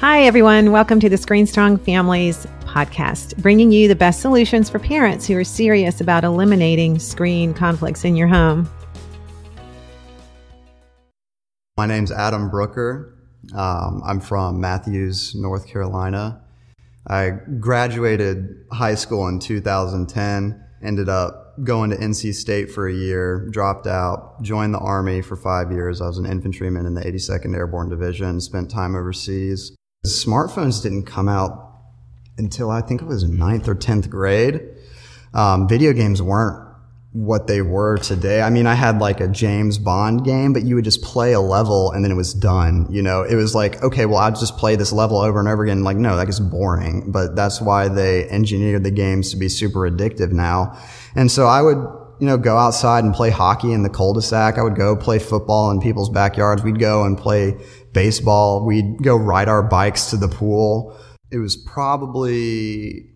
Hi, everyone. Welcome to the Screen Strong Families podcast, bringing you the best solutions for parents who are serious about eliminating screen conflicts in your home. My name's Adam Brooker. Um, I'm from Matthews, North Carolina. I graduated high school in 2010, ended up going to NC State for a year, dropped out, joined the Army for five years. I was an infantryman in the 82nd Airborne Division, spent time overseas. Smartphones didn't come out until I think it was ninth or 10th grade. Um, video games weren't what they were today. I mean, I had like a James Bond game, but you would just play a level and then it was done. You know, it was like, okay, well, I'll just play this level over and over again. Like, no, that gets boring, but that's why they engineered the games to be super addictive now. And so I would, you know, go outside and play hockey in the cul-de-sac. I would go play football in people's backyards. We'd go and play baseball. We'd go ride our bikes to the pool. It was probably,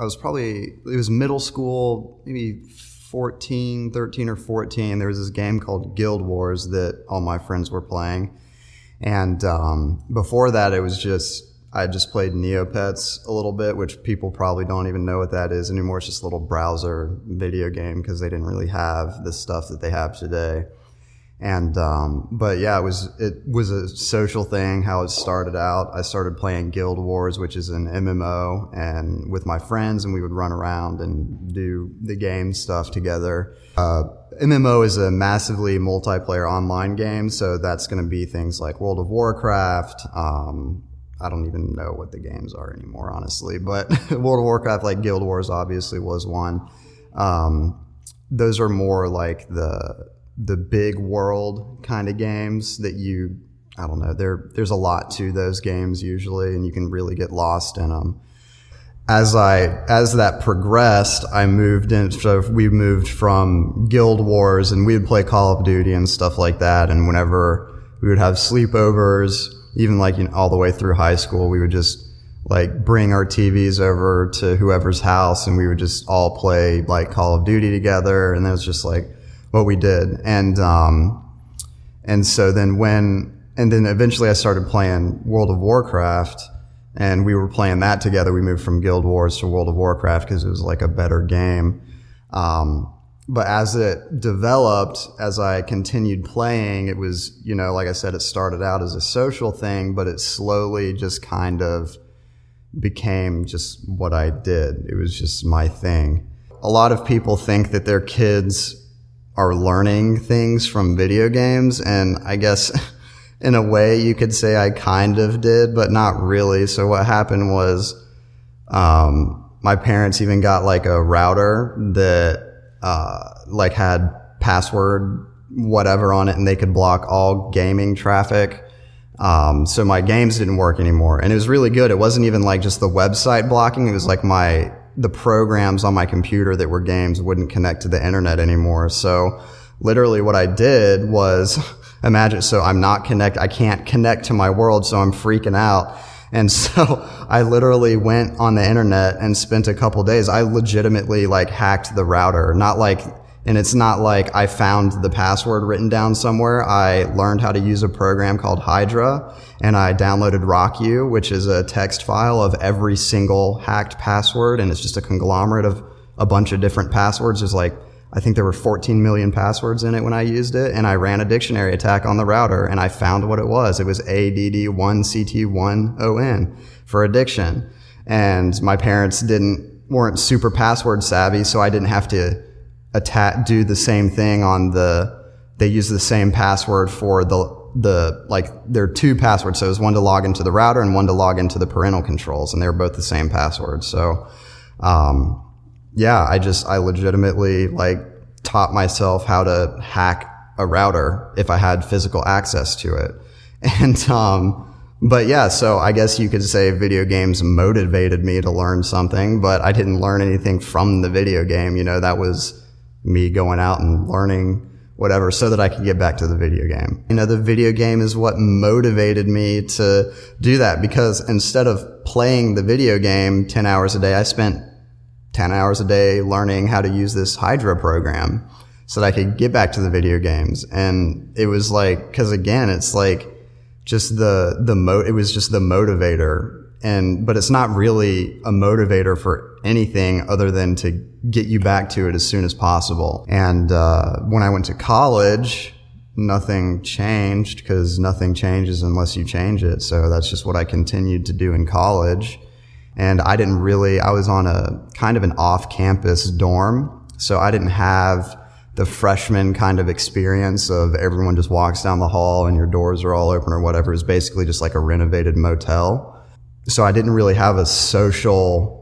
I was probably, it was middle school, maybe 14, 13 or 14. There was this game called Guild Wars that all my friends were playing. And um, before that, it was just, I just played Neopets a little bit, which people probably don't even know what that is anymore. It's just a little browser video game because they didn't really have the stuff that they have today. And um, but yeah, it was it was a social thing. How it started out, I started playing Guild Wars, which is an MMO, and with my friends, and we would run around and do the game stuff together. Uh, MMO is a massively multiplayer online game, so that's going to be things like World of Warcraft. Um, I don't even know what the games are anymore, honestly. But World of Warcraft, like Guild Wars, obviously was one. Um, those are more like the the big world kind of games that you I don't know there there's a lot to those games usually and you can really get lost in them as I as that progressed I moved in so we moved from guild wars and we would play Call of Duty and stuff like that and whenever we would have sleepovers even like you know, all the way through high school we would just like bring our TVs over to whoever's house and we would just all play like Call of Duty together and it was just like what we did. And, um, and so then when, and then eventually I started playing World of Warcraft and we were playing that together. We moved from Guild Wars to World of Warcraft because it was like a better game. Um, but as it developed, as I continued playing, it was, you know, like I said, it started out as a social thing, but it slowly just kind of became just what I did. It was just my thing. A lot of people think that their kids are learning things from video games. And I guess in a way you could say I kind of did, but not really. So what happened was, um, my parents even got like a router that, uh, like had password whatever on it and they could block all gaming traffic. Um, so my games didn't work anymore and it was really good. It wasn't even like just the website blocking. It was like my the programs on my computer that were games wouldn't connect to the internet anymore. So literally what I did was imagine, so I'm not connect, I can't connect to my world. So I'm freaking out. And so I literally went on the internet and spent a couple days. I legitimately like hacked the router, not like and it's not like I found the password written down somewhere. I learned how to use a program called Hydra and I downloaded RockYou, which is a text file of every single hacked password. And it's just a conglomerate of a bunch of different passwords. There's like, I think there were 14 million passwords in it when I used it. And I ran a dictionary attack on the router and I found what it was. It was ADD1CT1ON for addiction. And my parents didn't, weren't super password savvy. So I didn't have to attack, do the same thing on the, they use the same password for the, the, like, there are two passwords. So it was one to log into the router and one to log into the parental controls. And they were both the same password. So, um, yeah, I just, I legitimately like taught myself how to hack a router if I had physical access to it. And, um, but yeah, so I guess you could say video games motivated me to learn something, but I didn't learn anything from the video game. You know, that was, me going out and learning whatever so that I could get back to the video game. You know, the video game is what motivated me to do that because instead of playing the video game 10 hours a day, I spent 10 hours a day learning how to use this Hydra program so that I could get back to the video games. And it was like, cause again, it's like just the the mo it was just the motivator and but it's not really a motivator for anything other than to get you back to it as soon as possible. And uh, when i went to college nothing changed because nothing changes unless you change it. So that's just what i continued to do in college. And i didn't really i was on a kind of an off-campus dorm. So i didn't have the freshman kind of experience of everyone just walks down the hall and your doors are all open or whatever. Is basically just like a renovated motel. So I didn't really have a social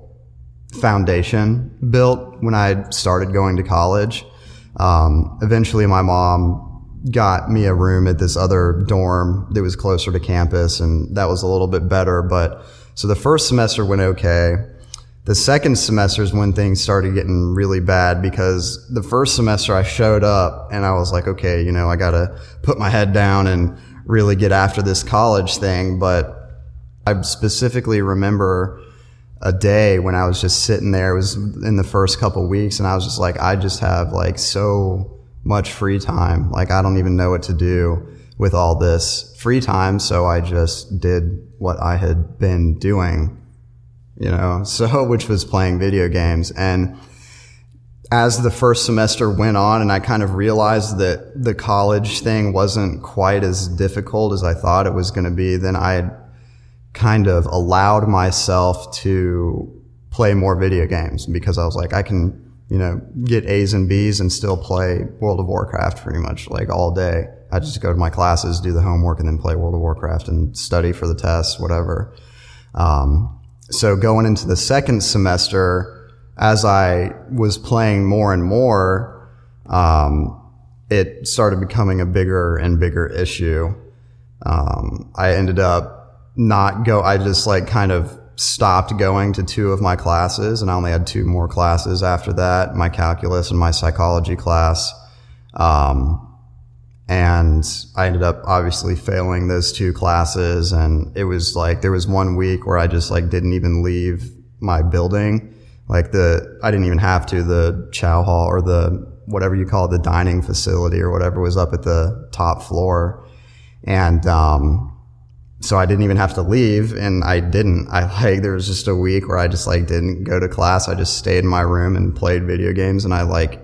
foundation built when I started going to college. Um, eventually my mom got me a room at this other dorm that was closer to campus and that was a little bit better. But so the first semester went okay the second semester is when things started getting really bad because the first semester I showed up and I was like, okay, you know, I got to put my head down and really get after this college thing. But I specifically remember a day when I was just sitting there. It was in the first couple weeks and I was just like, I just have like so much free time. Like I don't even know what to do with all this free time. So I just did what I had been doing you know, so, which was playing video games. And as the first semester went on and I kind of realized that the college thing wasn't quite as difficult as I thought it was going to be, then I kind of allowed myself to play more video games because I was like, I can, you know, get A's and B's and still play World of Warcraft pretty much like all day. I just go to my classes, do the homework, and then play World of Warcraft and study for the tests, whatever. Um, so going into the second semester, as I was playing more and more, um, it started becoming a bigger and bigger issue. Um, I ended up not go. I just like kind of stopped going to two of my classes, and I only had two more classes after that: my calculus and my psychology class. Um, and I ended up obviously failing those two classes. And it was like, there was one week where I just like didn't even leave my building. Like the, I didn't even have to, the chow hall or the, whatever you call it, the dining facility or whatever was up at the top floor. And, um, so I didn't even have to leave and I didn't. I like, there was just a week where I just like didn't go to class. I just stayed in my room and played video games and I like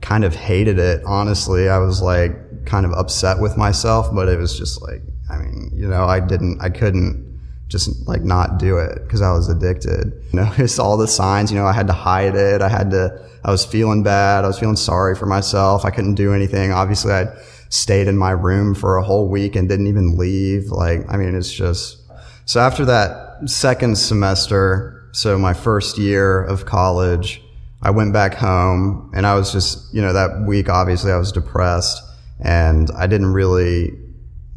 kind of hated it. Honestly, I was like kind of upset with myself, but it was just like, I mean, you know, I didn't, I couldn't just like not do it because I was addicted. You know, it's all the signs, you know, I had to hide it. I had to, I was feeling bad. I was feeling sorry for myself. I couldn't do anything. Obviously, I'd stayed in my room for a whole week and didn't even leave. Like, I mean, it's just, so after that second semester, so my first year of college, I went back home and I was just, you know, that week, obviously I was depressed and I didn't really,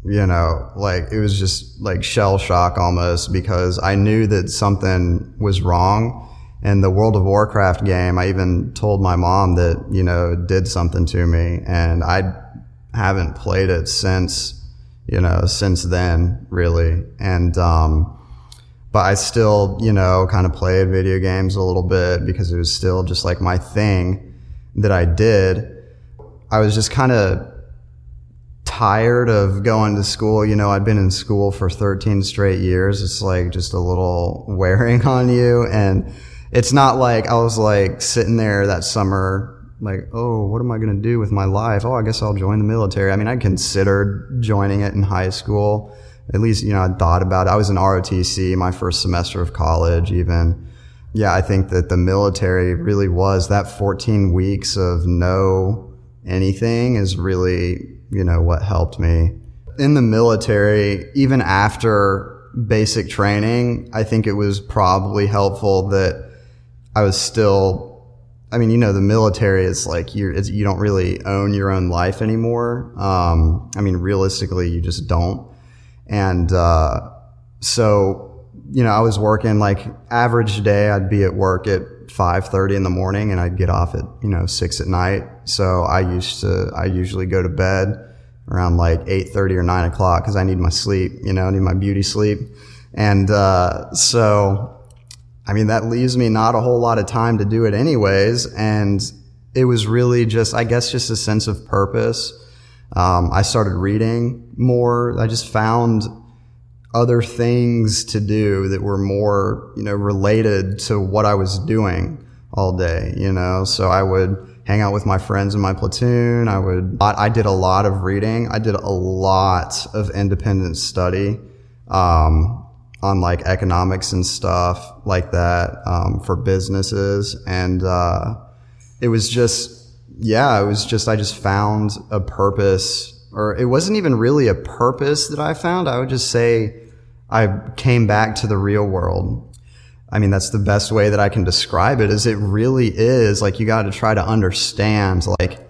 you know, like it was just like shell shock almost because I knew that something was wrong. And the World of Warcraft game, I even told my mom that, you know, did something to me and I haven't played it since, you know, since then really. And, um, but I still, you know, kind of played video games a little bit because it was still just like my thing that I did. I was just kind of tired of going to school. You know, I'd been in school for 13 straight years. It's like just a little wearing on you. And it's not like I was like sitting there that summer, like, oh, what am I going to do with my life? Oh, I guess I'll join the military. I mean, I considered joining it in high school at least, you know, I thought about it. I was in ROTC my first semester of college, even. Yeah, I think that the military really was that 14 weeks of no anything is really, you know, what helped me. In the military, even after basic training, I think it was probably helpful that I was still I mean, you know, the military is like you're, you don't really own your own life anymore. Um, I mean, realistically, you just don't. And, uh, so, you know, I was working like average day. I'd be at work at 5.30 in the morning and I'd get off at, you know, six at night. So I used to, I usually go to bed around like 8.30 or nine o'clock because I need my sleep, you know, I need my beauty sleep. And, uh, so, I mean, that leaves me not a whole lot of time to do it anyways. And it was really just, I guess, just a sense of purpose Um, I started reading more. I just found other things to do that were more, you know, related to what I was doing all day, you know? So I would hang out with my friends in my platoon. I would, I did a lot of reading. I did a lot of independent study, um, on like economics and stuff like that, um, for businesses. And, uh, it was just, yeah, it was just, I just found a purpose or it wasn't even really a purpose that I found. I would just say I came back to the real world. I mean, that's the best way that I can describe it is it really is like you got to try to understand like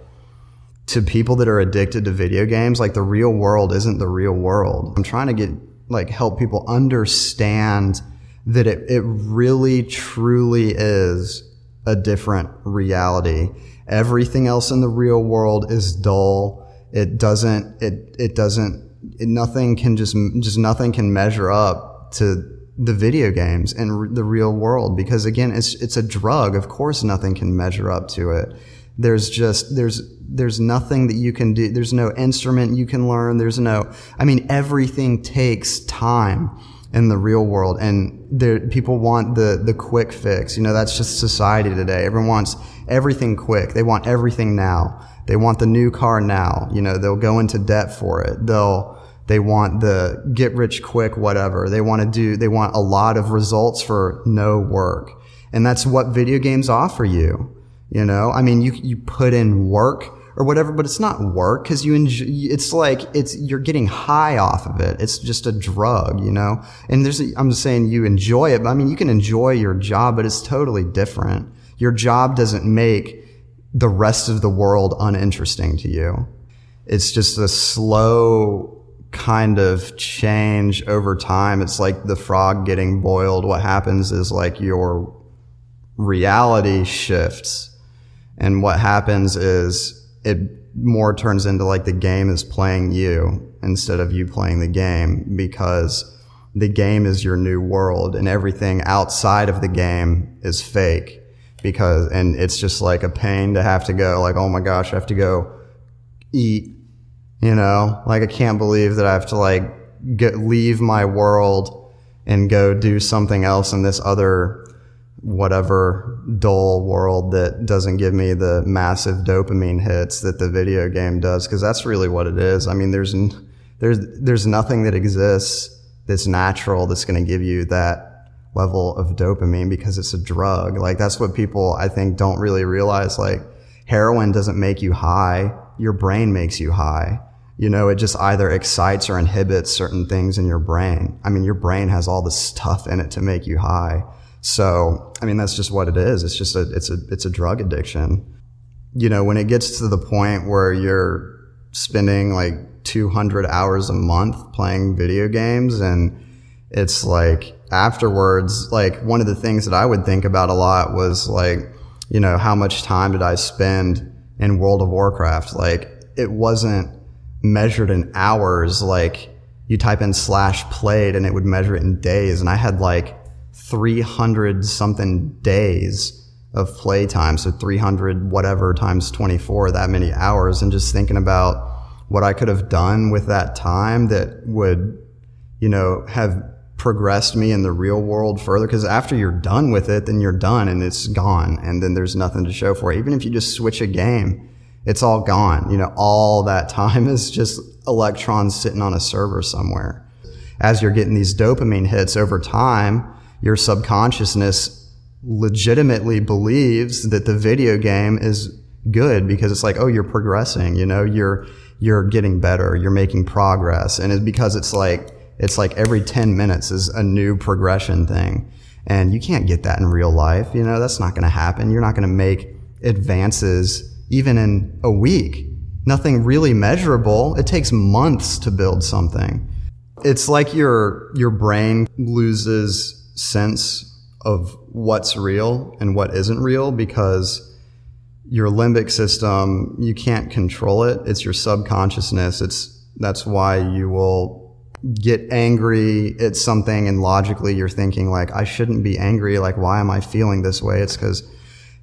to people that are addicted to video games, like the real world isn't the real world. I'm trying to get like help people understand that it, it really truly is a different reality. Everything else in the real world is dull. It doesn't, it, it doesn't, it, nothing can just, just nothing can measure up to the video games and r- the real world because again, it's, it's a drug. Of course, nothing can measure up to it. There's just, there's, there's nothing that you can do. There's no instrument you can learn. There's no, I mean, everything takes time in the real world and there, people want the, the quick fix. You know, that's just society today. Everyone wants everything quick. They want everything now. They want the new car now. You know, they'll go into debt for it. They'll, they want the get rich quick, whatever. They want to do, they want a lot of results for no work. And that's what video games offer you. You know, I mean, you, you put in work or whatever, but it's not work because you enjoy, it's like, it's, you're getting high off of it. It's just a drug, you know? And there's, a, I'm just saying you enjoy it. But I mean, you can enjoy your job, but it's totally different. Your job doesn't make the rest of the world uninteresting to you. It's just a slow kind of change over time. It's like the frog getting boiled. What happens is like your reality shifts. And what happens is it more turns into like the game is playing you instead of you playing the game because the game is your new world and everything outside of the game is fake because, and it's just like a pain to have to go like, oh my gosh, I have to go eat you know, like I can't believe that I have to like get, leave my world and go do something else in this other whatever dull world that doesn't give me the massive dopamine hits that the video game does because that's really what it is. I mean, there's there's there's nothing that exists that's natural that's going to give you that level of dopamine because it's a drug. Like that's what people I think don't really realize like heroin doesn't make you high, your brain makes you high you know, it just either excites or inhibits certain things in your brain. I mean, your brain has all this stuff in it to make you high. So, I mean, that's just what it is. It's just a, it's a, it's a drug addiction. You know, when it gets to the point where you're spending like 200 hours a month playing video games and it's like afterwards, like one of the things that I would think about a lot was like, you know, how much time did I spend in World of Warcraft? Like it wasn't, measured in hours. Like you type in slash played and it would measure it in days. And I had like 300 something days of play time. So 300 whatever times 24, that many hours. And just thinking about what I could have done with that time that would, you know, have progressed me in the real world further. Cause after you're done with it, then you're done and it's gone. And then there's nothing to show for it. Even if you just switch a game, it's all gone. You know, all that time is just electrons sitting on a server somewhere. As you're getting these dopamine hits over time, your subconsciousness legitimately believes that the video game is good because it's like, oh, you're progressing, you know, you're, you're getting better, you're making progress. And it's because it's like, it's like every 10 minutes is a new progression thing. And you can't get that in real life. You know, that's not going to happen. You're not going to make advances even in a week. Nothing really measurable. It takes months to build something. It's like your, your brain loses sense of what's real and what isn't real because your limbic system, you can't control it. It's your subconsciousness. It's, that's why you will get angry at something and logically you're thinking like, I shouldn't be angry. Like, why am I feeling this way? It's because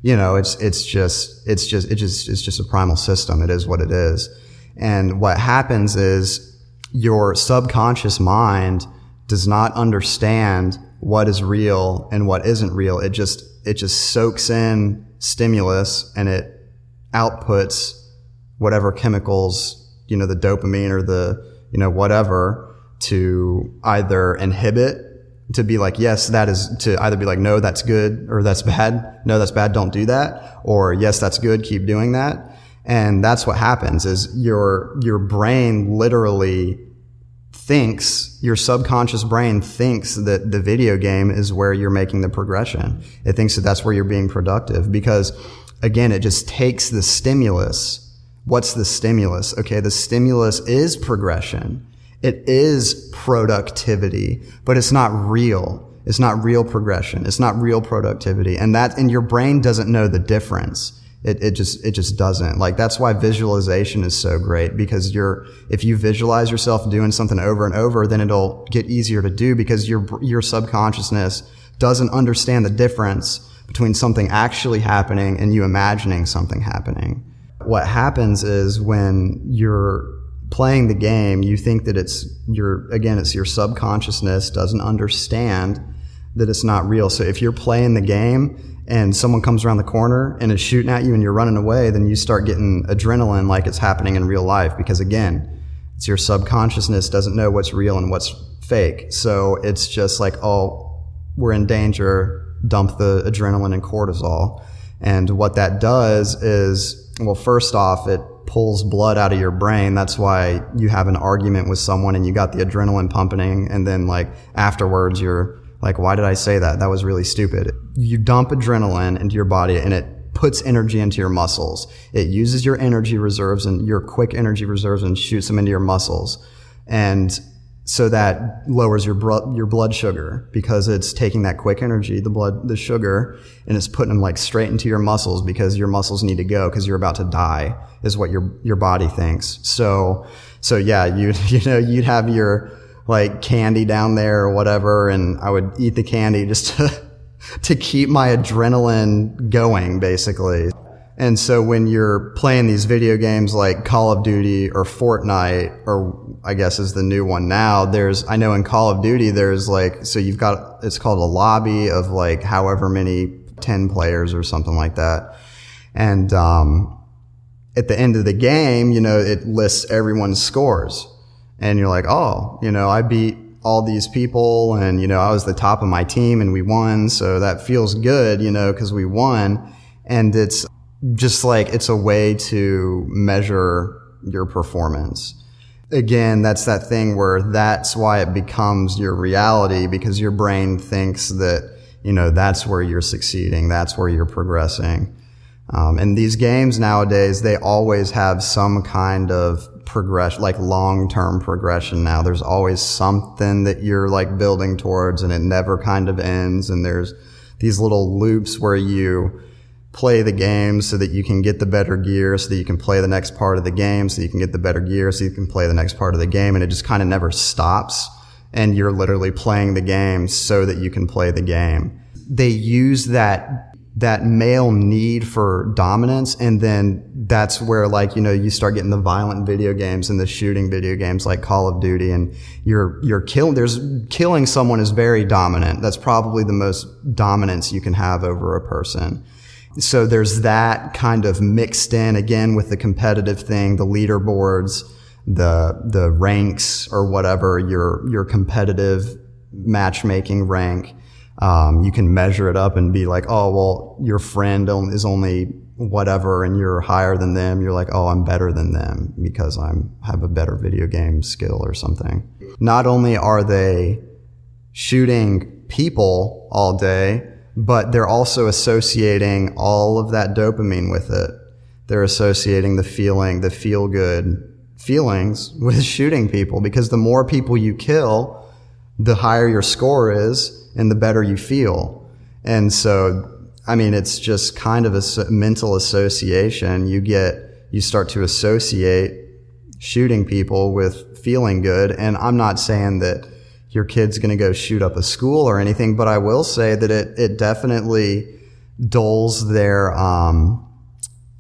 you know, it's, it's just, it's just, it just, it's just a primal system. It is what it is. And what happens is your subconscious mind does not understand what is real and what isn't real. It just, it just soaks in stimulus and it outputs whatever chemicals, you know, the dopamine or the, you know, whatever to either inhibit to be like, yes, that is to either be like, no, that's good or that's bad. No, that's bad. Don't do that. Or yes, that's good. Keep doing that. And that's what happens is your, your brain literally thinks, your subconscious brain thinks that the video game is where you're making the progression. It thinks that that's where you're being productive because again, it just takes the stimulus. What's the stimulus? Okay. The stimulus is progression. It is productivity, but it's not real. It's not real progression. It's not real productivity. And that, and your brain doesn't know the difference. It, it just, it just doesn't. Like, that's why visualization is so great because you're, if you visualize yourself doing something over and over, then it'll get easier to do because your, your subconsciousness doesn't understand the difference between something actually happening and you imagining something happening. What happens is when you're playing the game, you think that it's your, again, it's your subconsciousness doesn't understand that it's not real. So if you're playing the game and someone comes around the corner and is shooting at you and you're running away, then you start getting adrenaline like it's happening in real life because again, it's your subconsciousness doesn't know what's real and what's fake. So it's just like, oh, we're in danger. Dump the adrenaline and cortisol. And what that does is, well, first off, it pulls blood out of your brain. That's why you have an argument with someone and you got the adrenaline pumping. And then like afterwards, you're like, why did I say that? That was really stupid. You dump adrenaline into your body and it puts energy into your muscles. It uses your energy reserves and your quick energy reserves and shoots them into your muscles. And so that lowers your blood your blood sugar because it's taking that quick energy, the blood, the sugar, and it's putting them like straight into your muscles because your muscles need to go because you're about to die is what your your body thinks. So so yeah, you you know you'd have your like candy down there or whatever, and I would eat the candy just to to keep my adrenaline going, basically. And so when you're playing these video games like Call of Duty or Fortnite, or I guess is the new one now, there's, I know in Call of Duty, there's like, so you've got, it's called a lobby of like however many, 10 players or something like that. And, um, at the end of the game, you know, it lists everyone's scores. And you're like, oh, you know, I beat all these people and, you know, I was the top of my team and we won. So that feels good, you know, cause we won. And it's, just like it's a way to measure your performance. Again, that's that thing where that's why it becomes your reality because your brain thinks that, you know, that's where you're succeeding. That's where you're progressing. Um, and these games nowadays, they always have some kind of progression, like long-term progression now. There's always something that you're like building towards and it never kind of ends. And there's these little loops where you, play the game so that you can get the better gear, so that you can play the next part of the game, so you can get the better gear, so you can play the next part of the game. And it just kind of never stops. And you're literally playing the game so that you can play the game. They use that, that male need for dominance. And then that's where like, you know, you start getting the violent video games and the shooting video games like Call of Duty and you're, you're killing, there's killing someone is very dominant. That's probably the most dominance you can have over a person so there's that kind of mixed in again with the competitive thing, the leaderboards, the the ranks or whatever your your competitive matchmaking rank. Um, you can measure it up and be like, oh well, your friend is only whatever, and you're higher than them. You're like, oh, I'm better than them because I'm have a better video game skill or something. Not only are they shooting people all day but they're also associating all of that dopamine with it. They're associating the feeling, the feel good feelings with shooting people because the more people you kill, the higher your score is and the better you feel. And so, I mean, it's just kind of a mental association. You get, you start to associate shooting people with feeling good. And I'm not saying that your kid's going to go shoot up a school or anything, but I will say that it, it definitely dulls their, um,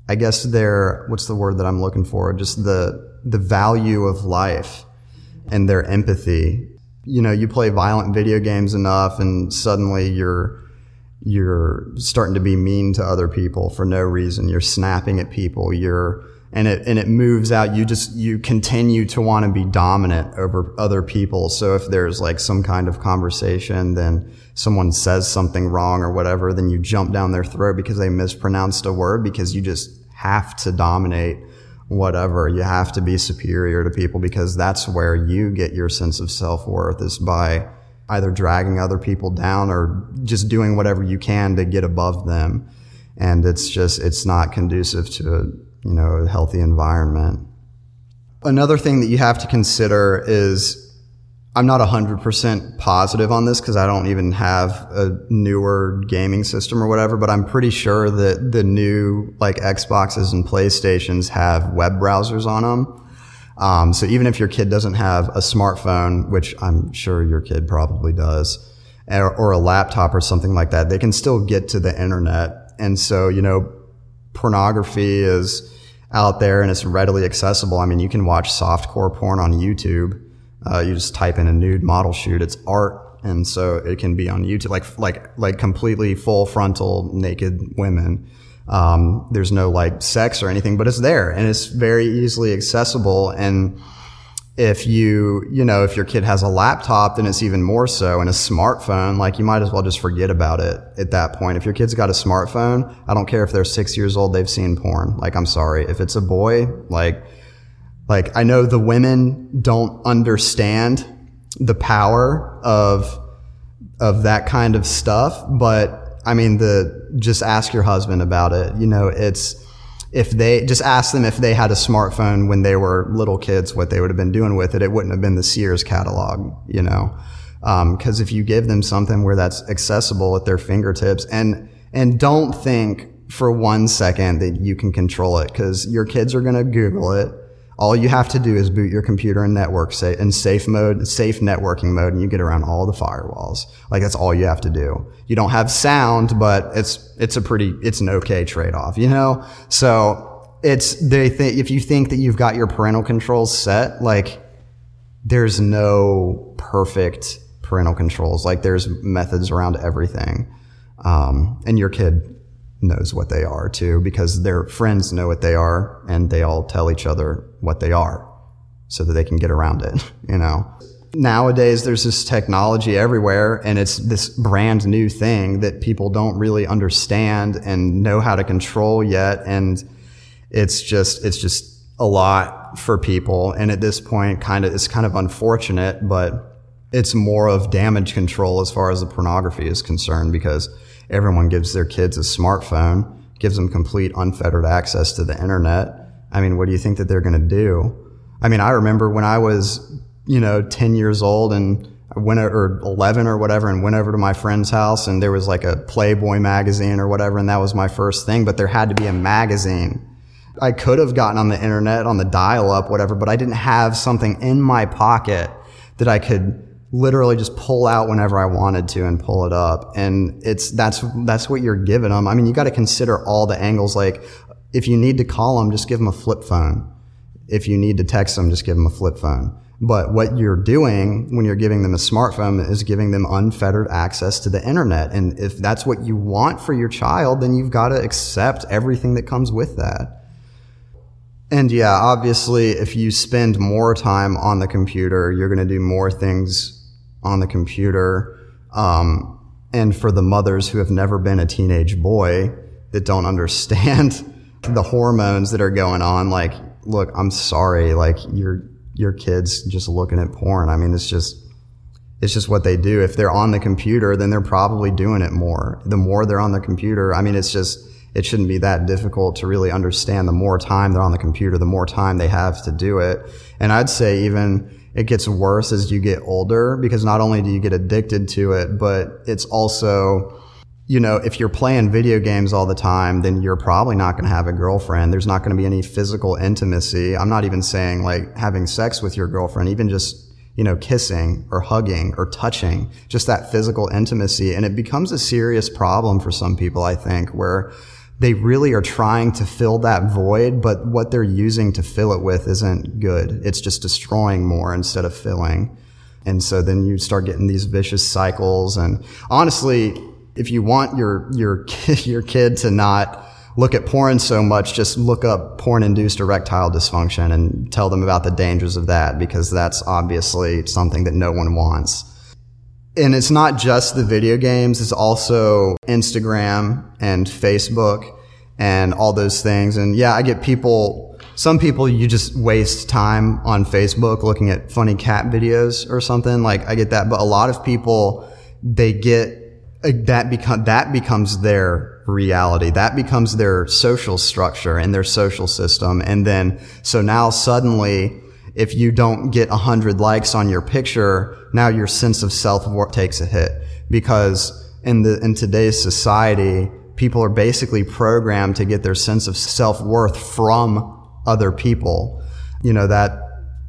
I guess their what's the word that I'm looking for? Just the the value of life and their empathy. You know, you play violent video games enough and suddenly you're you're starting to be mean to other people for no reason. You're snapping at people. You're and it and it moves out. You just you continue to want to be dominant over other people. So if there's like some kind of conversation, then someone says something wrong or whatever, then you jump down their throat because they mispronounced a word because you just have to dominate whatever. You have to be superior to people because that's where you get your sense of self worth is by either dragging other people down or just doing whatever you can to get above them. And it's just, it's not conducive to you know, a healthy environment. Another thing that you have to consider is I'm not 100% positive on this because I don't even have a newer gaming system or whatever, but I'm pretty sure that the new like Xboxes and PlayStations have web browsers on them. Um, so even if your kid doesn't have a smartphone, which I'm sure your kid probably does, or, or a laptop or something like that, they can still get to the internet. And so, you know, pornography is out there and it's readily accessible. I mean, you can watch softcore porn on YouTube. Uh, you just type in a nude model shoot. It's art. And so it can be on YouTube, like, like, like completely full frontal naked women. Um, there's no like sex or anything, but it's there and it's very easily accessible. And, if you, you know, if your kid has a laptop, then it's even more so. And a smartphone, like you might as well just forget about it at that point. If your kid's got a smartphone, I don't care if they're six years old, they've seen porn. Like, I'm sorry. If it's a boy, like, like I know the women don't understand the power of, of that kind of stuff, but I mean, the, just ask your husband about it. You know, it's, if they just ask them if they had a smartphone when they were little kids, what they would have been doing with it. It wouldn't have been the Sears catalog, you know, because um, if you give them something where that's accessible at their fingertips, and and don't think for one second that you can control it, because your kids are going to Google it all you have to do is boot your computer in network sa- in safe mode, safe networking mode, and you get around all the firewalls. Like that's all you have to do. You don't have sound, but it's it's a pretty it's an okay trade off, you know. So it's they think if you think that you've got your parental controls set, like there's no perfect parental controls. Like there's methods around everything, um, and your kid knows what they are too, because their friends know what they are and they all tell each other what they are so that they can get around it, you know. Nowadays, there's this technology everywhere and it's this brand new thing that people don't really understand and know how to control yet. And it's just, it's just a lot for people. And at this point, kind of, it's kind of unfortunate, but it's more of damage control as far as the pornography is concerned because everyone gives their kids a smartphone, gives them complete unfettered access to the internet. I mean, what do you think that they're going to do? I mean, I remember when I was, you know, 10 years old and I went or 11 or whatever and went over to my friend's house and there was like a Playboy magazine or whatever. And that was my first thing, but there had to be a magazine. I could have gotten on the internet on the dial up, whatever, but I didn't have something in my pocket that I could literally just pull out whenever I wanted to and pull it up. And it's, that's, that's what you're giving them. I mean, you got to consider all the angles. Like if you need to call them, just give them a flip phone. If you need to text them, just give them a flip phone. But what you're doing when you're giving them a smartphone is giving them unfettered access to the internet. And if that's what you want for your child, then you've got to accept everything that comes with that. And yeah, obviously, if you spend more time on the computer, you're going to do more things on the computer. Um, and for the mothers who have never been a teenage boy that don't understand the hormones that are going on, like, look, I'm sorry, like your your kids just looking at porn. I mean, it's just it's just what they do. If they're on the computer, then they're probably doing it more. The more they're on the computer, I mean, it's just it shouldn't be that difficult to really understand. The more time they're on the computer, the more time they have to do it. And I'd say even it gets worse as you get older because not only do you get addicted to it, but it's also, you know, if you're playing video games all the time, then you're probably not going to have a girlfriend. There's not going to be any physical intimacy. I'm not even saying like having sex with your girlfriend, even just, you know, kissing or hugging or touching, just that physical intimacy. And it becomes a serious problem for some people, I think, where they really are trying to fill that void, but what they're using to fill it with isn't good. It's just destroying more instead of filling. And so then you start getting these vicious cycles. And honestly, if you want your, your, your kid to not look at porn so much, just look up porn induced erectile dysfunction and tell them about the dangers of that because that's obviously something that no one wants. And it's not just the video games, it's also Instagram and Facebook and all those things. And yeah, I get people, some people you just waste time on Facebook looking at funny cat videos or something. Like I get that. But a lot of people, they get uh, that become that becomes their reality that becomes their social structure and their social system and then so now suddenly if you don't get 100 likes on your picture now your sense of self-worth takes a hit because in the in today's society people are basically programmed to get their sense of self-worth from other people you know that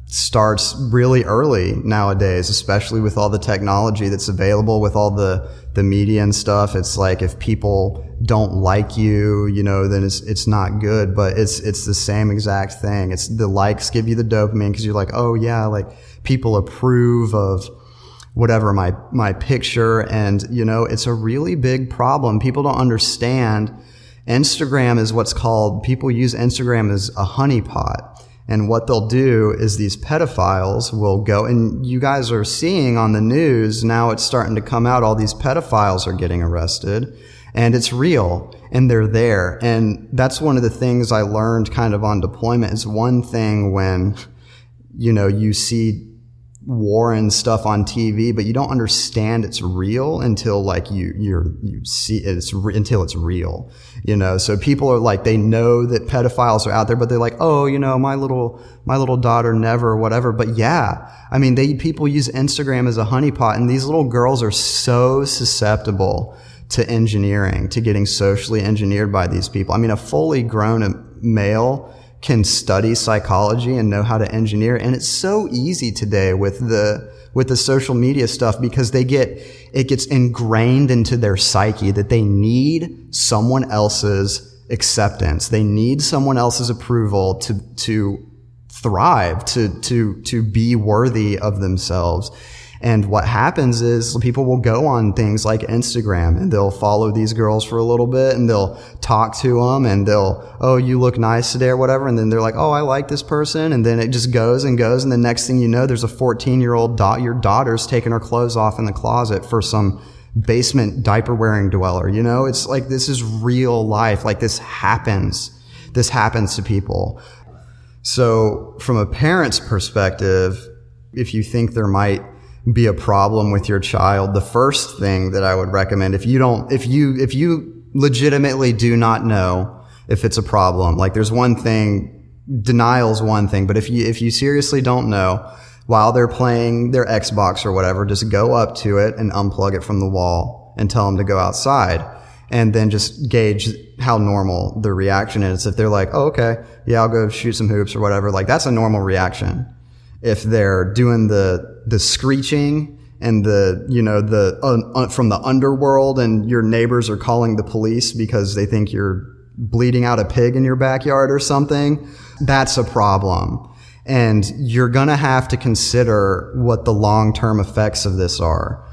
starts really early nowadays, especially with all the technology that's available, with all the, the media and stuff. It's like if people don't like you, you know, then it's, it's not good, but it's, it's the same exact thing. It's the likes give you the dopamine because you're like, oh yeah, like people approve of, whatever my my picture. And you know it's a really big problem. People don't understand instagram is what's called people use instagram as a honeypot. And what they'll do is these pedophiles will go, and you guys are seeing on the news now it's starting to come out, all these pedophiles are getting arrested, and it's real, and they're there. And that's one of the things I learned kind of on deployment is one thing when, you know, you see war and stuff on TV, but you don't understand it's real until like you you're you see it's re- until it's real, you know. So people are like they know that pedophiles are out there, but they're like, oh, you know, my little my little daughter never, whatever. But yeah, I mean, they people use Instagram as a honeypot, and these little girls are so susceptible to engineering, to getting socially engineered by these people. I mean, a fully grown male can study psychology and know how to engineer. And it's so easy today with the, with the social media stuff because they get, it gets ingrained into their psyche that they need someone else's acceptance. They need someone else's approval to, to thrive, to, to, to be worthy of themselves. And what happens is people will go on things like Instagram and they'll follow these girls for a little bit and they'll talk to them and they'll, oh, you look nice today or whatever. And then they're like, oh, I like this person. And then it just goes and goes. And the next thing you know, there's a 14 year old your daughter's taking her clothes off in the closet for some basement diaper wearing dweller. You know, it's like this is real life. Like this happens. This happens to people. So from a parent's perspective, if you think there might be a problem with your child, the first thing that I would recommend, if you don't, if you, if you legitimately do not know if it's a problem, like there's one thing, denial's one thing, but if you, if you seriously don't know, while they're playing their Xbox or whatever, just go up to it and unplug it from the wall and tell them to go outside. And then just gauge how normal the reaction is. If they're like, oh, okay, yeah, I'll go shoot some hoops or whatever, like that's a normal reaction if they're doing the the screeching and the you know the from the underworld and your neighbors are calling the police because they think you're bleeding out a pig in your backyard or something that's a problem. And you're going to have to consider what the long-term effects of this are.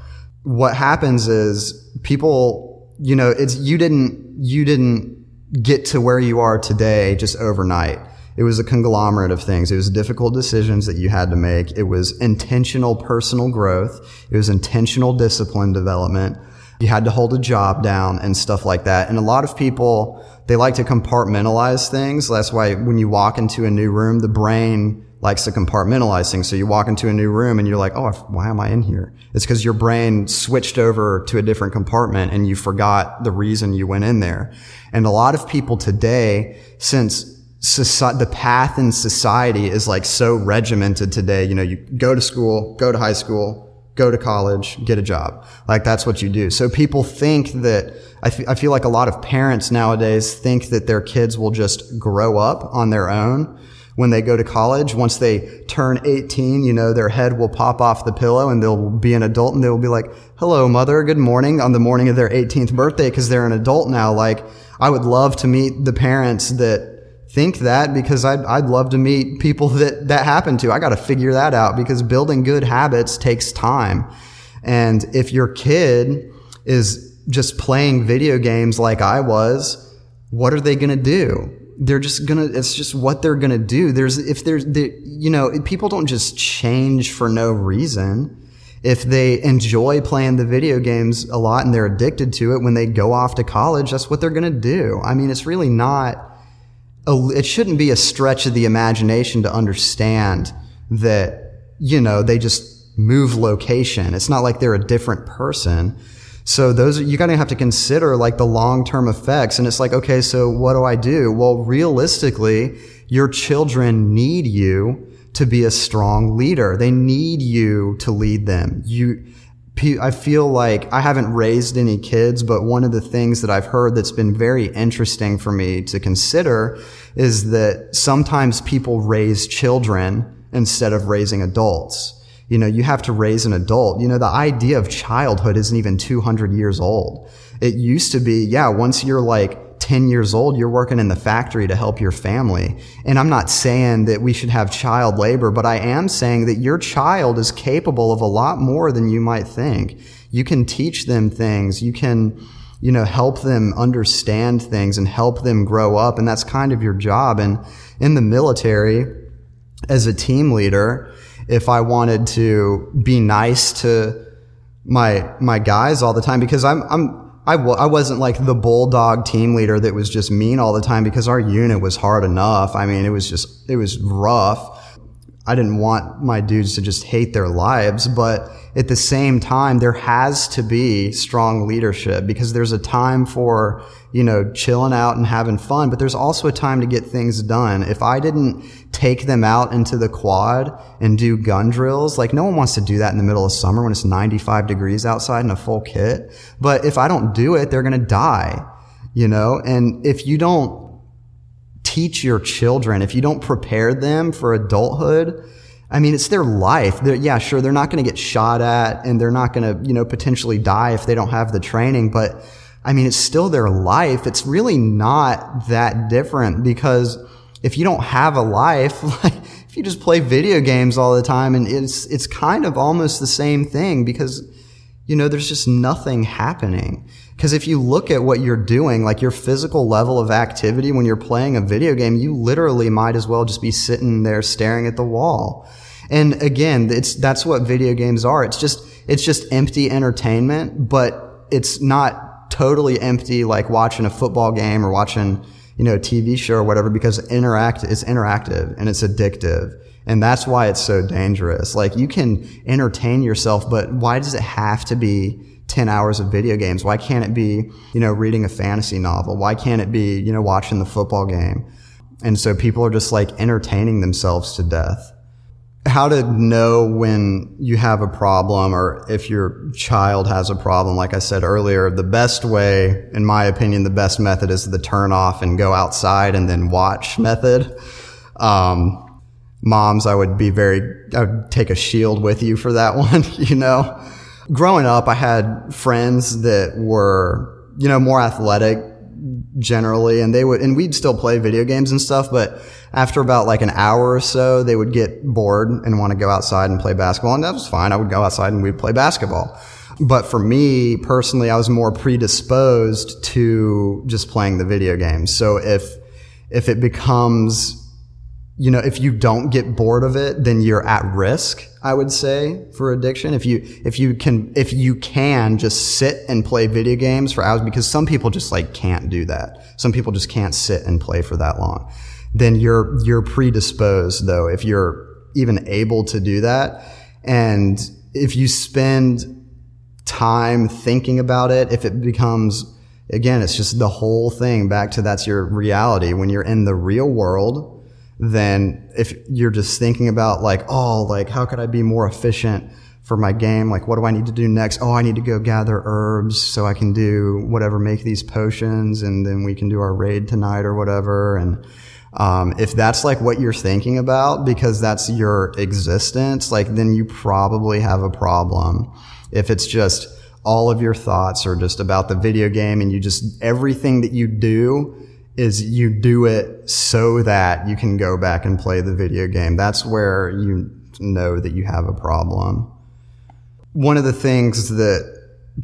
What happens is people you know it's you didn't you didn't get to where you are today just overnight it was a conglomerate of things. It was difficult decisions that you had to make. It was intentional personal growth. It was intentional discipline development. You had to hold a job down and stuff like that. And a lot of people, they like to compartmentalize things. That's why when you walk into a new room, the brain likes to compartmentalize things. So you walk into a new room and you're like, oh, why am I in here? It's because your brain switched over to a different compartment and you forgot the reason you went in there. And a lot of people today, since society, the path in society is like so regimented today. You know, you go to school, go to high school, go to college, get a job. Like that's what you do. So people think that, I, f- I feel like a lot of parents nowadays think that their kids will just grow up on their own when they go to college, once they turn 18, you know, their head will pop off the pillow and they'll be an adult and they'll be like, hello, mother, good morning on the morning of their 18th birthday because they're an adult now. Like, I would love to meet the parents that think that because I'd, I'd love to meet people that that happen to. I got to figure that out because building good habits takes time. And if your kid is just playing video games like I was, what are they going to do? they're just gonna it's just what they're gonna do there's if there's the, you know people don't just change for no reason if they enjoy playing the video games a lot and they're addicted to it when they go off to college that's what they're gonna do i mean it's really not it shouldn't be a stretch of the imagination to understand that you know they just move location it's not like they're a different person so those you gotta have to consider like the long-term effects. And it's like, okay, so what do I do? Well, realistically, your children need you to be a strong leader. They need you to lead them. You, I feel like I haven't raised any kids, but one of the things that I've heard that's been very interesting for me to consider is that sometimes people raise children instead of raising adults you know, you have to raise an adult. You know, the idea of childhood isn't even 200 years old. It used to be, yeah, once you're like 10 years old, you're working in the factory to help your family. And I'm not saying that we should have child labor, but I am saying that your child is capable of a lot more than you might think. You can teach them things. You can, you know, help them understand things and help them grow up. And that's kind of your job. And in the military, as a team leader, if I wanted to be nice to my my guys all the time because I'm I'm I w- I wasn't like the bulldog team leader that was just mean all the time because our unit was hard enough. I mean, it was just it was rough. I didn't want my dudes to just hate their lives, but at the same time, there has to be strong leadership because there's a time for, you know, chilling out and having fun, but there's also a time to get things done. If I didn't take them out into the quad and do gun drills, like no one wants to do that in the middle of summer when it's 95 degrees outside in a full kit. But if I don't do it, they're going to die, you know, and if you don't teach your children, if you don't prepare them for adulthood, I mean, it's their life. They're, yeah, sure, they're not going to get shot at and they're not going to, you know, potentially die if they don't have the training, but I mean, it's still their life. It's really not that different because if you don't have a life, like if you just play video games all the time and it's, it's kind of almost the same thing because, you know, there's just nothing happening. Because if you look at what you're doing, like your physical level of activity when you're playing a video game, you literally might as well just be sitting there staring at the wall. And again, it's, that's what video games are. It's just, it's just empty entertainment, but it's not totally empty like watching a football game or watching, you know, TV show or whatever because interact, it's interactive and it's addictive. And that's why it's so dangerous. Like you can entertain yourself, but why does it have to be 10 hours of video games? Why can't it be, you know, reading a fantasy novel? Why can't it be, you know, watching the football game? And so people are just like entertaining themselves to death. How to know when you have a problem or if your child has a problem, like I said earlier, the best way, in my opinion, the best method is the turn off and go outside and then watch method. Um, moms, I would be very, I would take a shield with you for that one, you know? growing up, I had friends that were, you know, more athletic generally, and they would, and we'd still play video games and stuff, but after about like an hour or so, they would get bored and want to go outside and play basketball, and that was fine. I would go outside and we'd play basketball. But for me personally, I was more predisposed to just playing the video games. So if, if it becomes you know, if you don't get bored of it, then you're at risk, I would say, for addiction. If you, if you can, if you can just sit and play video games for hours, because some people just like can't do that. Some people just can't sit and play for that long. Then you're, you're predisposed though, if you're even able to do that. And if you spend time thinking about it, if it becomes, again, it's just the whole thing back to that's your reality. When you're in the real world, than if you're just thinking about like, oh, like how could I be more efficient for my game? Like, what do I need to do next? Oh, I need to go gather herbs so I can do whatever, make these potions, and then we can do our raid tonight or whatever. And Um, if that's like what you're thinking about because that's your existence, like then you probably have a problem. If it's just all of your thoughts are just about the video game and you just everything that you do is you do it so that you can go back and play the video game. That's where you know that you have a problem. One of the things that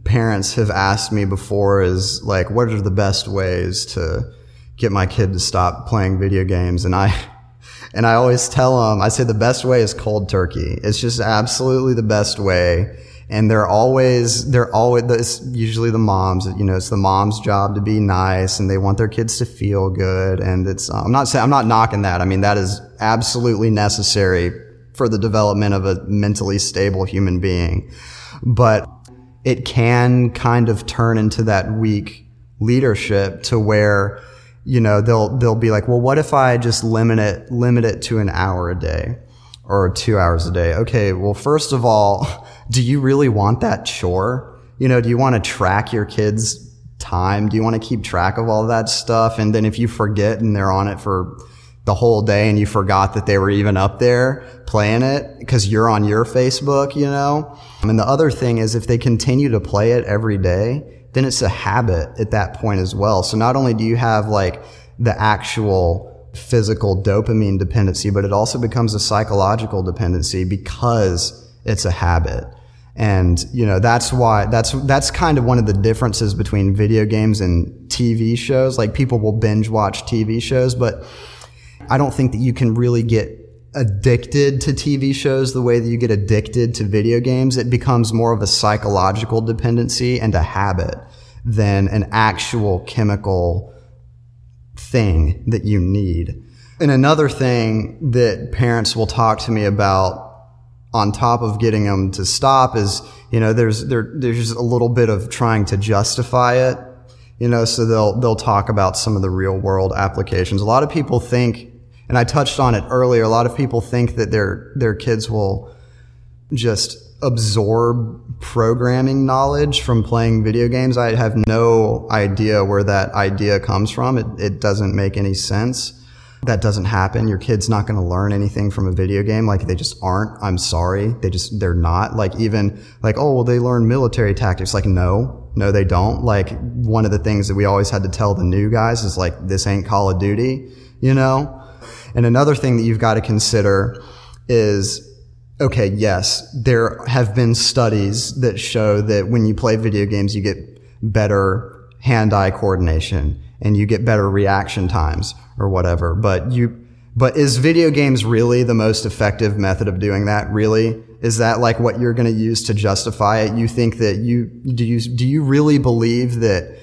parents have asked me before is like, what are the best ways to get my kid to stop playing video games? And I, and I always tell them, I say the best way is cold turkey. It's just absolutely the best way. And they're always, they're always, it's usually the moms, you know, it's the mom's job to be nice and they want their kids to feel good. And it's, um, I'm not saying, I'm not knocking that. I mean, that is absolutely necessary for the development of a mentally stable human being. But it can kind of turn into that weak leadership to where, you know, they'll, they'll be like, well, what if I just limit it, limit it to an hour a day or two hours a day? Okay. Well, first of all, do you really want that chore? You know, do you want to track your kids' time? Do you want to keep track of all that stuff? And then if you forget and they're on it for the whole day and you forgot that they were even up there playing it because you're on your Facebook, you know? And the other thing is if they continue to play it every day, then it's a habit at that point as well. So not only do you have like the actual physical dopamine dependency, but it also becomes a psychological dependency because it's a habit. And, you know, that's why, that's, that's kind of one of the differences between video games and TV shows. Like people will binge watch TV shows, but I don't think that you can really get addicted to TV shows the way that you get addicted to video games. It becomes more of a psychological dependency and a habit than an actual chemical thing that you need. And another thing that parents will talk to me about on top of getting them to stop is, you know, there's, there, there's a little bit of trying to justify it. You know, so they'll, they'll talk about some of the real world applications. A lot of people think and I touched on it earlier. A lot of people think that their their kids will just absorb programming knowledge from playing video games. I have no idea where that idea comes from. It, it doesn't make any sense. That doesn't happen. Your kid's not going to learn anything from a video game. Like they just aren't. I'm sorry. They just, they're not. Like even like, oh, well, they learn military tactics. Like, no, no, they don't. Like one of the things that we always had to tell the new guys is like, this ain't Call of Duty, you know? And another thing that you've got to consider is okay, yes, there have been studies that show that when you play video games, you get better hand-eye coordination and you get better reaction times or whatever. But you, but is video games really the most effective method of doing that? Really? Is that like what you're going to use to justify it? You think that you, do you, do you really believe that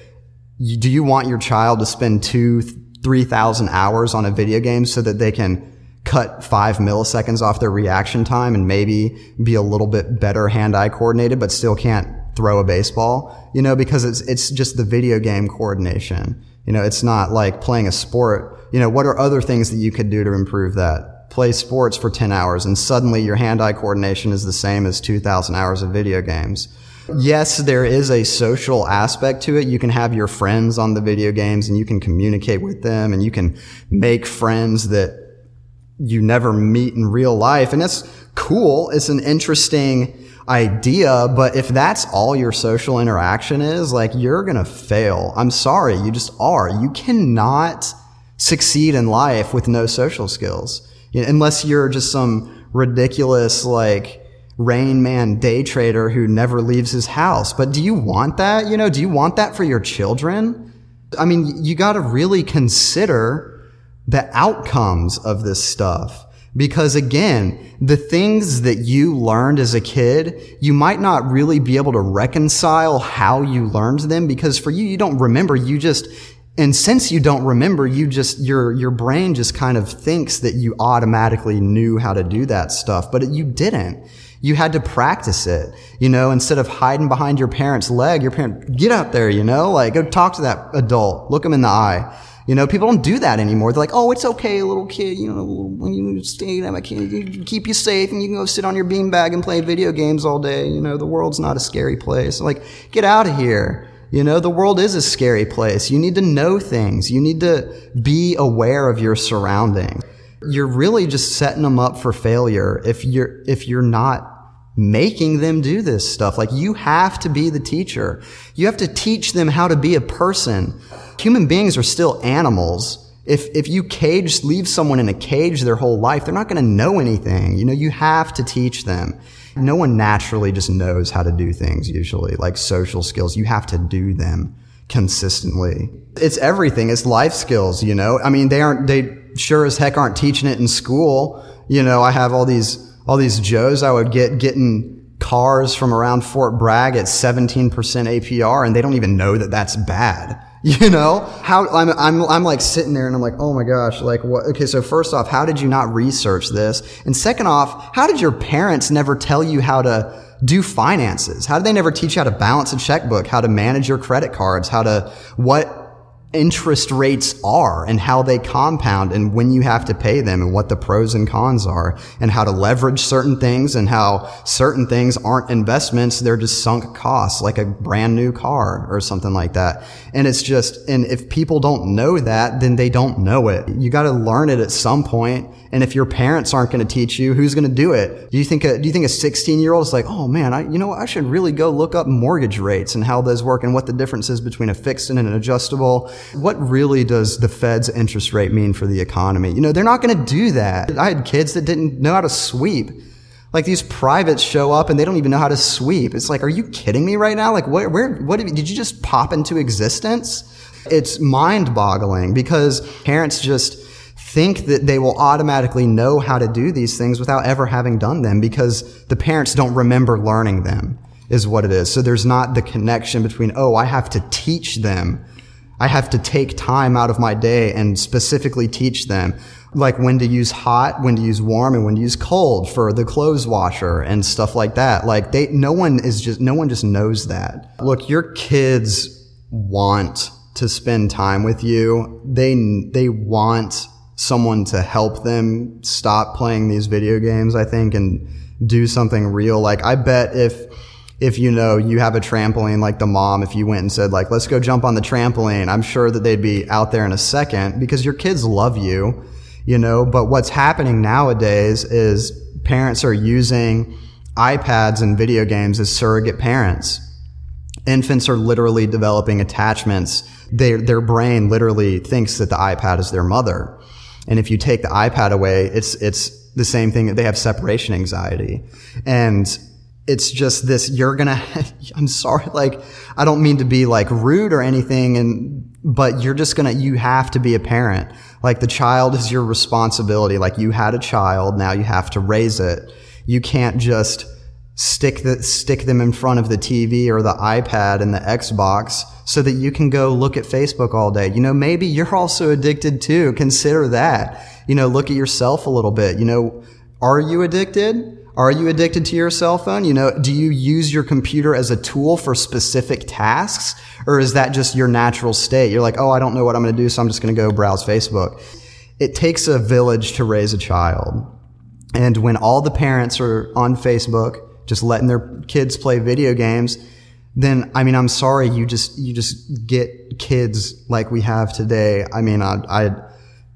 you, do you want your child to spend two, 3,000 hours on a video game so that they can cut five milliseconds off their reaction time and maybe be a little bit better hand-eye coordinated, but still can't throw a baseball, you know, because it's, it's just the video game coordination. You know, it's not like playing a sport. You know, what are other things that you could do to improve that? Play sports for 10 hours and suddenly your hand-eye coordination is the same as 2,000 hours of video games. Yes, there is a social aspect to it. You can have your friends on the video games and you can communicate with them and you can make friends that you never meet in real life. And that's cool. It's an interesting idea, but if that's all your social interaction is, like you're going to fail. I'm sorry. You just are. You cannot succeed in life with no social skills unless you're just some ridiculous, like, Rain Man day trader who never leaves his house. But do you want that? You know, do you want that for your children? I mean, you got to really consider the outcomes of this stuff. Because again, the things that you learned as a kid, you might not really be able to reconcile how you learned them because for you, you don't remember. You just, and since you don't remember, you just, your, your brain just kind of thinks that you automatically knew how to do that stuff, but you didn't. You had to practice it, you know, instead of hiding behind your parent's leg, your parent, get out there, you know, like go talk to that adult, look them in the eye. You know, people don't do that anymore. They're like, oh, it's okay, little kid, you know, when you stay, I can keep you safe and you can go sit on your beanbag and play video games all day. You know, the world's not a scary place. Like, get out of here. You know, the world is a scary place. You need to know things. You need to be aware of your surroundings. You're really just setting them up for failure if you're, if you're not making them do this stuff. Like you have to be the teacher. You have to teach them how to be a person. Human beings are still animals. If, if you cage, leave someone in a cage their whole life, they're not going to know anything. You know, you have to teach them. No one naturally just knows how to do things usually, like social skills. You have to do them consistently. It's everything. It's life skills, you know? I mean, they aren't, they sure as heck aren't teaching it in school. You know, I have all these, all these Joes I would get getting cars from around Fort Bragg at 17% APR and they don't even know that that's bad. You know, how I'm, I'm, I'm like sitting there and I'm like, oh my gosh, like what? Okay. So first off, how did you not research this? And second off, how did your parents never tell you how to do finances? How did they never teach you how to balance a checkbook, how to manage your credit cards, how to, what interest rates are and how they compound and when you have to pay them and what the pros and cons are and how to leverage certain things and how certain things aren't investments. They're just sunk costs like a brand new car or something like that. And it's just, and if people don't know that, then they don't know it. You got to learn it at some point and if your parents aren't going to teach you, who's going to do it? Do you think a, do you think a 16 year old is like, oh man, I, you know, I should really go look up mortgage rates and how those work and what the difference is between a fixed and an adjustable? What really does the Fed's interest rate mean for the economy? You know, they're not going to do that. I had kids that didn't know how to sweep. Like these privates show up and they don't even know how to sweep. It's like, are you kidding me right now? Like, where, where, what did you just pop into existence? It's mind boggling because parents just, think that they will automatically know how to do these things without ever having done them because the parents don't remember learning them is what it is. So there's not the connection between, oh, I have to teach them. I have to take time out of my day and specifically teach them like when to use hot, when to use warm, and when to use cold for the clothes washer and stuff like that. Like they, no one is just, no one just knows that. Look, your kids want to spend time with you. They, they want someone to help them stop playing these video games, I think, and do something real. Like, I bet if, if you know you have a trampoline like the mom if you went and said like let's go jump on the trampoline i'm sure that they'd be out there in a second because your kids love you you know? But what's happening nowadays is parents are using ipads and video games as surrogate parents. Infants are literally developing attachments. They, their brain literally thinks that the ipad is their mother and if you take the iPad away, it's, it's the same thing. They have separation anxiety. And it's just this, you're gonna, I'm sorry, like, I don't mean to be like rude or anything. And, but you're just gonna, you have to be a parent. Like the child is your responsibility. Like you had a child. Now you have to raise it. You can't just, stick the, stick them in front of the TV or the iPad and the Xbox so that you can go look at Facebook all day. You know, maybe you're also addicted too. Consider that. You know, look at yourself a little bit. You know, are you addicted? Are you addicted to your cell phone? You know, do you use your computer as a tool for specific tasks? Or is that just your natural state? You're like, oh, I don't know what I'm going to do, so I'm just going to go browse Facebook. It takes a village to raise a child. And when all the parents are on Facebook, just letting their kids play video games, then I mean, I'm sorry, you just you just get kids like we have today. I mean, I, I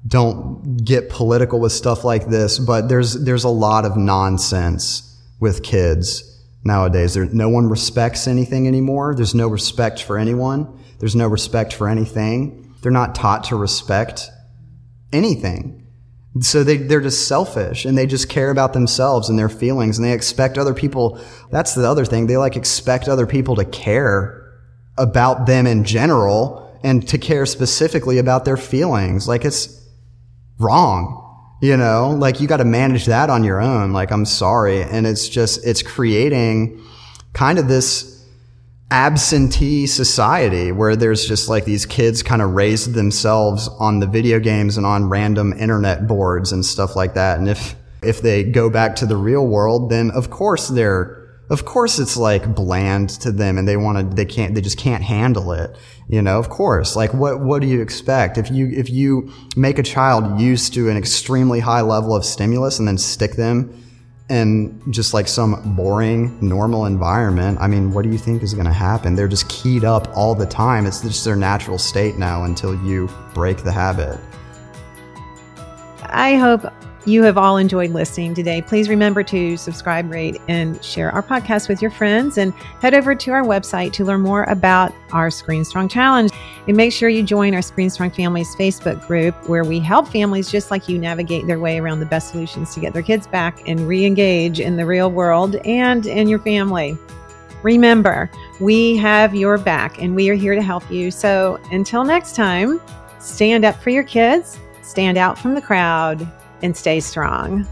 don't get political with stuff like this, but there's there's a lot of nonsense with kids nowadays. There, no one respects anything anymore. There's no respect for anyone. There's no respect for anything. They're not taught to respect anything. So they, they're just selfish and they just care about themselves and their feelings and they expect other people. That's the other thing. They like expect other people to care about them in general and to care specifically about their feelings. Like it's wrong. You know, like you got to manage that on your own. Like I'm sorry. And it's just, it's creating kind of this, absentee society where there's just like these kids kind of raised themselves on the video games and on random internet boards and stuff like that. And if, if they go back to the real world, then of course they're, of course it's like bland to them and they want to, they can't, they just can't handle it. You know, of course, like what, what do you expect? If you, if you make a child used to an extremely high level of stimulus and then stick them in just like some boring, normal environment, I mean, what do you think is going to happen? They're just keyed up all the time. It's just their natural state now until you break the habit. I hope you have all enjoyed listening today. Please remember to subscribe, rate, and share our podcast with your friends and head over to our website to learn more about our Screen Strong Challenge. And make sure you join our Screen Strong Families Facebook group where we help families just like you navigate their way around the best solutions to get their kids back and re engage in the real world and in your family. Remember, we have your back and we are here to help you. So until next time, stand up for your kids, stand out from the crowd, and stay strong.